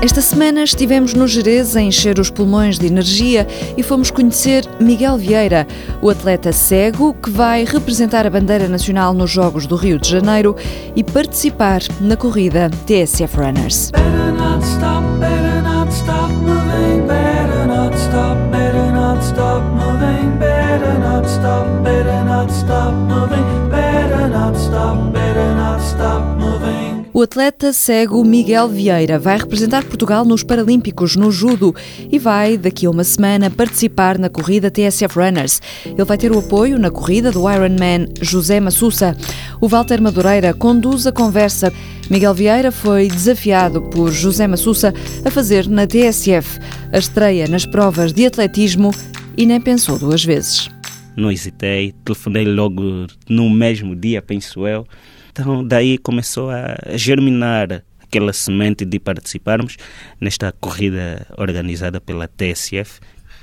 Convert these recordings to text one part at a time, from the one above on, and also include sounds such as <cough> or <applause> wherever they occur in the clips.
Esta semana estivemos no Jerez a encher os pulmões de energia e fomos conhecer Miguel Vieira, o atleta cego que vai representar a bandeira nacional nos Jogos do Rio de Janeiro e participar na corrida TSF Runners. O atleta cego Miguel Vieira vai representar Portugal nos Paralímpicos no judo e vai, daqui a uma semana, participar na corrida TSF Runners. Ele vai ter o apoio na corrida do Ironman José Massussa. O Walter Madureira conduz a conversa. Miguel Vieira foi desafiado por José Massussa a fazer na TSF a estreia nas provas de atletismo e nem pensou duas vezes. Não hesitei, telefonei logo no mesmo dia, penso eu então, daí começou a germinar aquela semente de participarmos nesta corrida organizada pela TSF.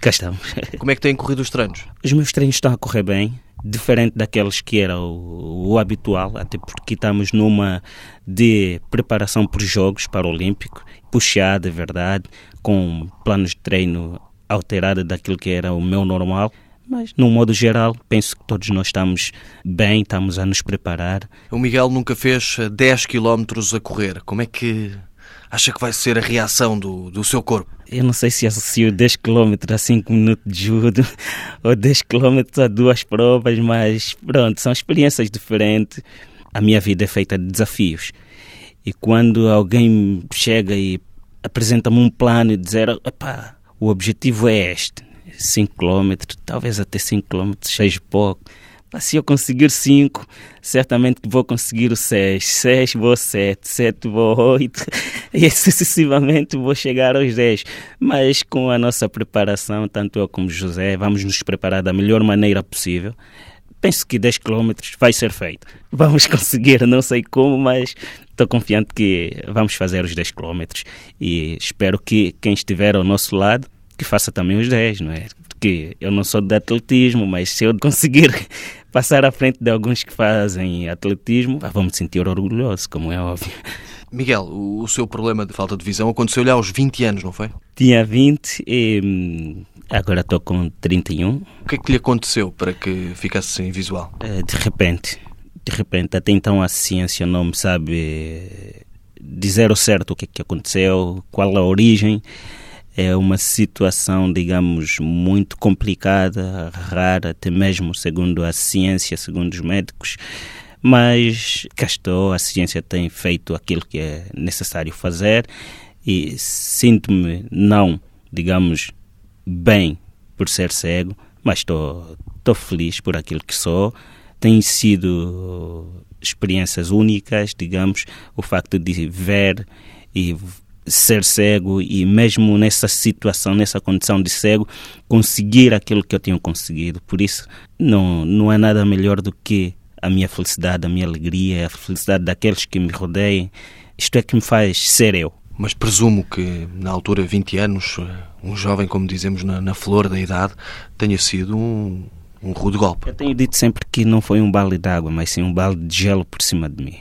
Cá estamos. <laughs> Como é que têm corrido os treinos? Os meus treinos estão a correr bem, diferente daqueles que era o, o habitual, até porque estamos numa de preparação para os Jogos para o Olímpico, puxada, é verdade, com planos de treino alterados daquilo que era o meu normal. Mas, no modo geral, penso que todos nós estamos bem, estamos a nos preparar. O Miguel nunca fez 10 km a correr. Como é que acha que vai ser a reação do, do seu corpo? Eu não sei se associo 10 km a 5 minutos de judo <laughs> ou 10 km a duas provas, mas pronto, são experiências diferentes. A minha vida é feita de desafios. E quando alguém chega e apresenta-me um plano e dizer, o objetivo é este, 5 km, talvez até 5 km seja pouco. Mas se eu conseguir 5, certamente vou conseguir o 6. 6 vou 7, 7 vou 8 <laughs> e sucessivamente vou chegar aos 10. Mas com a nossa preparação, tanto eu como José, vamos nos preparar da melhor maneira possível. Penso que 10 km vai ser feito. <laughs> Vamos conseguir, não sei como, mas estou confiante que vamos fazer os 10 km e espero que quem estiver ao nosso lado que faça também os 10, não é? Porque eu não sou de atletismo, mas se eu <laughs> conseguir passar à frente de alguns que fazem atletismo, vou me sentir orgulhoso, como é óbvio. Miguel, o seu problema de falta de visão aconteceu-lhe aos 20 anos, não foi? Tinha 20 e hum, agora estou com 31. O que é que lhe aconteceu para que ficasse sem visual? Eh, de repente, de repente, até então a ciência não me sabe dizer o certo o que é que aconteceu, qual a origem é uma situação, digamos, muito complicada, rara, até mesmo segundo a ciência, segundo os médicos. Mas cá estou, a ciência tem feito aquilo que é necessário fazer e sinto-me não, digamos, bem por ser cego, mas estou feliz por aquilo que sou. Tem sido experiências únicas, digamos, o facto de ver e ser cego e mesmo nessa situação, nessa condição de cego, conseguir aquilo que eu tenho conseguido. Por isso, não, não é nada melhor do que a minha felicidade, a minha alegria, a felicidade daqueles que me rodeiam. Isto é que me faz ser eu. Mas presumo que, na altura, 20 anos, um jovem, como dizemos, na, na flor da idade, tenha sido um, um rude golpe. Eu tenho dito sempre que não foi um balde de água, mas sim um balde de gelo por cima de mim.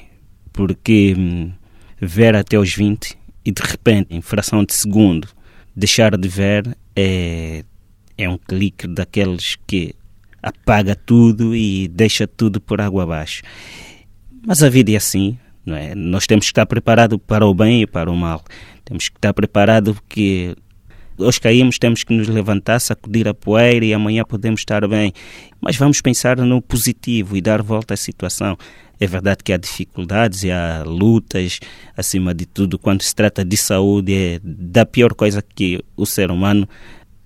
Porque hum, ver até os 20 e de repente, em fração de segundo, deixar de ver é, é um clique daqueles que apaga tudo e deixa tudo por água abaixo. Mas a vida é assim, não é? Nós temos que estar preparados para o bem e para o mal. Temos que estar preparados porque hoje caímos, temos que nos levantar, sacudir a poeira e amanhã podemos estar bem. Mas vamos pensar no positivo e dar volta à situação. É verdade que há dificuldades e há lutas, acima de tudo, quando se trata de saúde, é da pior coisa que o ser humano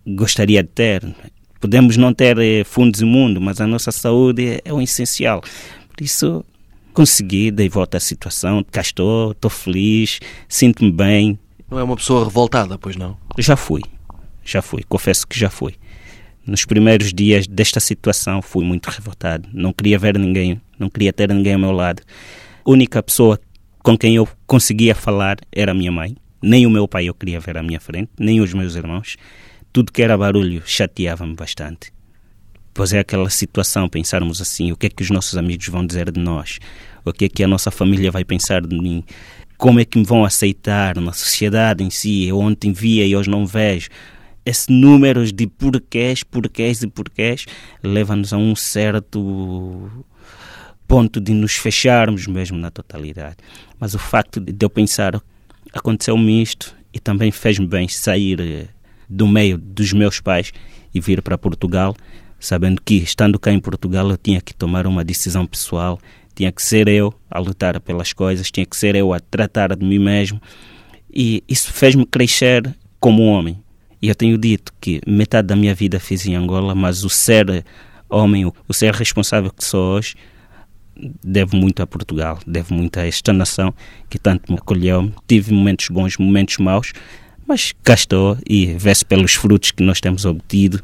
gostaria de ter. Podemos não ter eh, fundos imundos, mas a nossa saúde é, o essencial. Por isso, consegui, dei volta à situação, cá estou, estou feliz, sinto-me bem. Não é uma pessoa revoltada, pois não? Já fui, já fui, confesso que já fui. Nos primeiros dias desta situação fui muito revoltado. Não queria ver ninguém, não queria ter ninguém ao meu lado. A única pessoa com quem eu conseguia falar era a minha mãe. Nem o meu pai eu queria ver à minha frente, nem os meus irmãos. Tudo que era barulho chateava-me bastante. Pois é aquela situação, pensarmos assim, o que é que os nossos amigos vão dizer de nós? O que é que a nossa família vai pensar de mim? Como é que me vão aceitar na sociedade em si. Eu ontem via e hoje não vejo. Esse número de porquês, porquês e porquês leva-nos a um certo ponto de nos fecharmos mesmo na totalidade. Mas o facto de eu pensar, aconteceu-me isto e também fez-me bem sair eh, do meio dos meus pais e vir para Portugal, sabendo que, estando cá em Portugal, eu tinha que tomar uma decisão pessoal, tinha que ser eu a lutar pelas coisas, tinha que ser eu a tratar de mim mesmo. E isso fez-me crescer como homem. E eu tenho dito que metade da minha vida fiz em Angola, mas o ser homem, o ser responsável que sou hoje, devo muito a Portugal, devo muito a esta nação que tanto me acolheu. Tive momentos bons, momentos maus, mas cá estou e vê-se pelos frutos que nós temos obtido.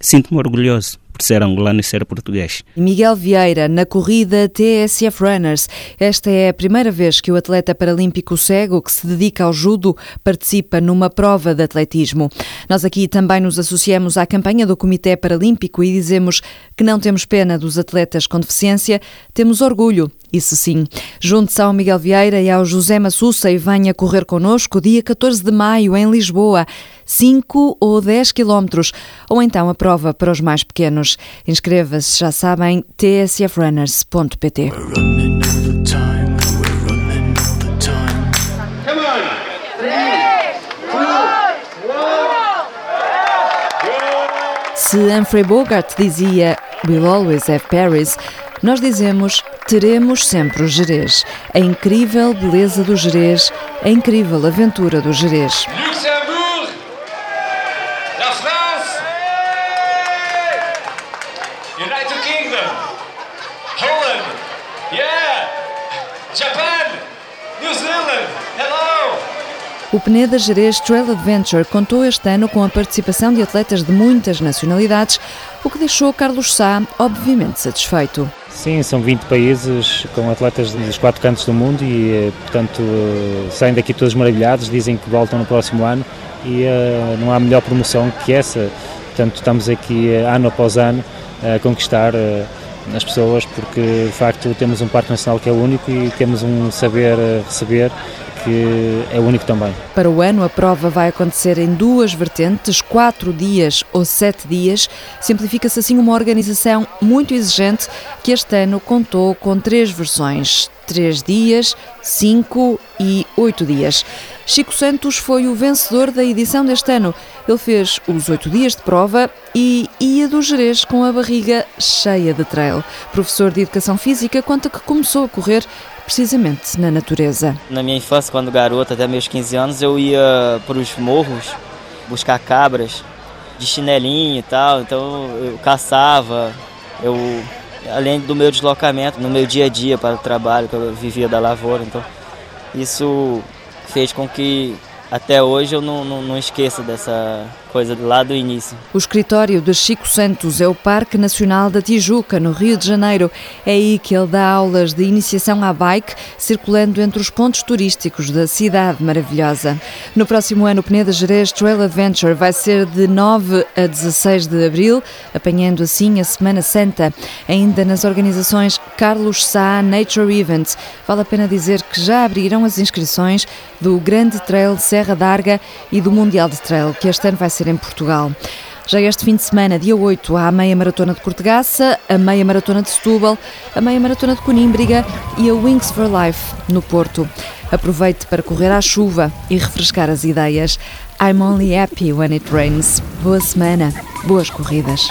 Sinto-me orgulhoso por ser angolano e ser português. Miguel Vieira, na corrida TSF Runners. Esta é a primeira vez que o atleta paralímpico cego que se dedica ao judo participa numa prova de atletismo. Nós aqui também nos associamos à campanha do Comitê Paralímpico e dizemos que não temos pena dos atletas com deficiência, temos orgulho isso sim. Junte-se ao Miguel Vieira e ao José Massussa e venha correr connosco dia 14 de maio em Lisboa. 5 ou 10 quilómetros, ou então a prova para os mais pequenos. Inscreva-se, já sabem, tsfrunners.pt. Se Humphrey Bogart dizia We'll always have Paris, nós dizemos teremos sempre o Jerez, a incrível beleza do Jerez, a incrível aventura do Jerez. O Peneda Jerez Trail Adventure contou este ano com a participação de atletas de muitas nacionalidades, o que deixou Carlos Sá obviamente satisfeito. Sim, são 20 países com atletas dos quatro cantos do mundo e, eh, portanto, eh, saem daqui todos maravilhados, dizem que voltam no próximo ano e uh, não há melhor promoção que essa. Portanto, estamos aqui ano após ano a conquistar uh, as pessoas porque, de facto, temos um parque nacional que é único e temos um saber receber que é único também. Para o ano, a prova vai acontecer em duas vertentes, quatro dias ou sete dias. Simplifica-se assim uma organização muito exigente que este ano contou com três versões: três dias, cinco e oito dias. Chico Santos foi o vencedor da edição deste ano. Ele fez os oito dias de prova e ia do Jerez com a barriga cheia de trail. Professor de Educação Física conta que começou a correr precisamente na natureza. Na minha infância, quando garoto, até meus 15 anos, eu ia para os morros buscar cabras de chinelinho e tal, então eu caçava, eu além do meu deslocamento no meu dia a dia para o trabalho, que eu vivia da lavoura, então isso fez com que até hoje eu não, não, não esqueço dessa coisa lá do início. O escritório de Chico Santos é o Parque Nacional da Tijuca, no Rio de Janeiro. É aí que ele dá aulas de iniciação à bike, circulando entre os pontos turísticos da cidade maravilhosa. No próximo ano, o Peneda Jerez Trail Adventure vai ser de 9 a 16 de abril, apanhando assim a Semana Santa. Ainda nas organizações Carlos Sá Nature Events, vale a pena dizer que já abriram as inscrições do Grande Trail de Serra d'Arga e do Mundial de Trail, que este ano vai ser em Portugal. Já este fim de semana, dia 8, há a meia maratona de Cortegaça, a meia maratona de Setúbal, a meia maratona de Conímbriga e a Wings for Life, no Porto. Aproveite para correr à chuva e refrescar as ideias. I'm only happy when it rains. Boa semana, boas corridas.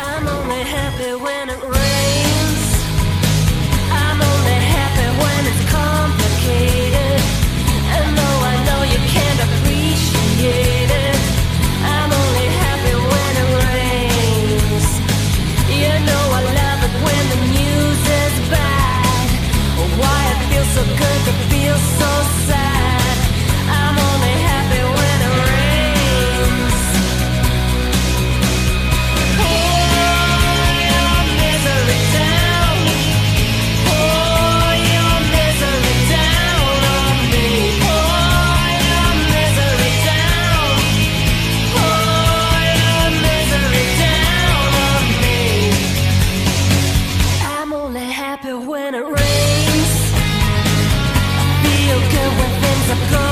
Cause